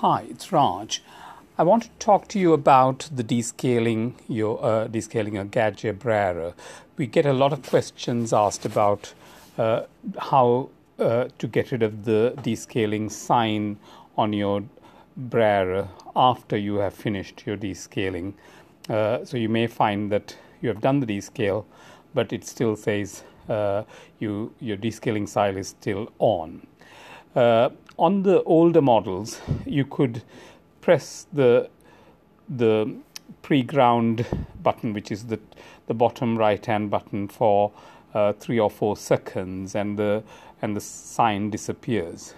Hi, it's Raj. I want to talk to you about the descaling your uh, descaling your Gaggia Brera. We get a lot of questions asked about uh, how uh, to get rid of the descaling sign on your Brera after you have finished your descaling. Uh, so you may find that you have done the descale, but it still says uh, you your descaling sign is still on. Uh, on the older models, you could press the the pre-ground button, which is the the bottom right-hand button, for uh, three or four seconds, and the and the sign disappears.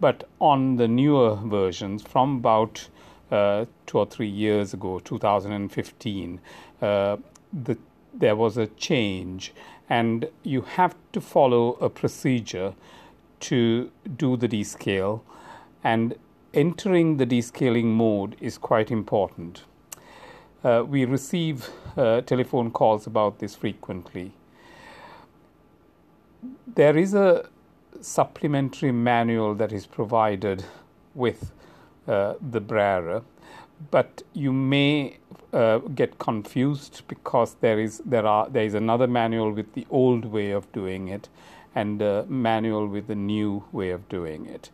But on the newer versions, from about uh, two or three years ago, 2015, uh, the, there was a change, and you have to follow a procedure to do the descale, and entering the descaling mode is quite important. Uh, we receive uh, telephone calls about this frequently. There is a supplementary manual that is provided with uh, the Brera, but you may uh, get confused because there is there are there is another manual with the old way of doing it, and a manual with the new way of doing it.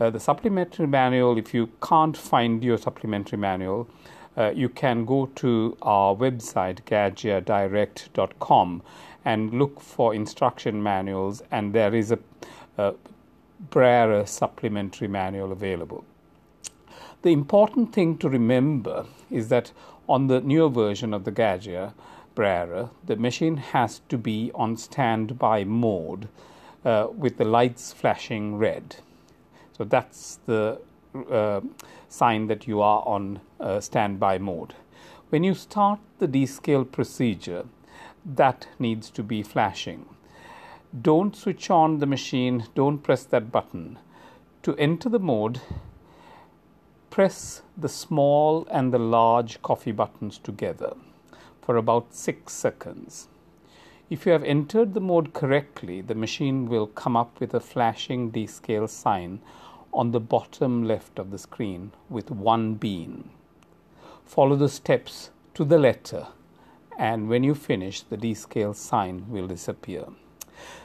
Uh, the supplementary manual, if you can't find your supplementary manual, uh, you can go to our website, gaggiadirect.com, and look for instruction manuals, and there is a, a Brera supplementary manual available. The important thing to remember is that on the newer version of the Gaggia, The machine has to be on standby mode uh, with the lights flashing red. So that's the uh, sign that you are on uh, standby mode. When you start the descale procedure, that needs to be flashing. Don't switch on the machine, don't press that button. To enter the mode, press the small and the large coffee buttons together for about 6 seconds. If you have entered the mode correctly, the machine will come up with a flashing descale sign on the bottom left of the screen with one bean. Follow the steps to the letter, and when you finish, the descale sign will disappear.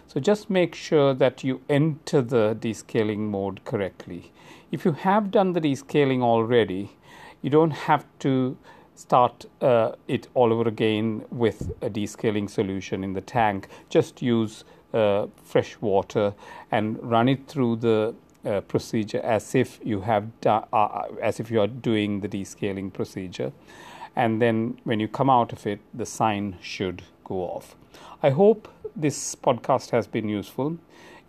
So just make sure that you enter the descaling mode correctly. If you have done the descaling already, you don't have to start uh, it all over again with a descaling solution in the tank. Just use uh, fresh water and run it through the uh, procedure as if you have uh, uh, as if you are doing the descaling procedure, and then when you come out of it, the sign should go off. I hope this podcast has been useful.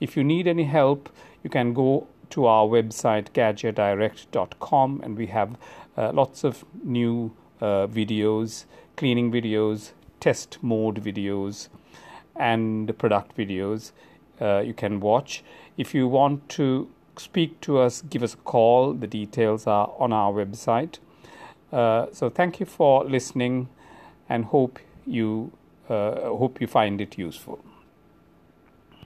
If you need any help, you can go to our website gaggiadirect.com and we have uh, lots of new uh, videos, cleaning videos, test mode videos, and product videos uh, you can watch. If you want to speak to us, give us a call. The details are on our website. Uh, so thank you for listening, and hope you uh, hope you find it useful.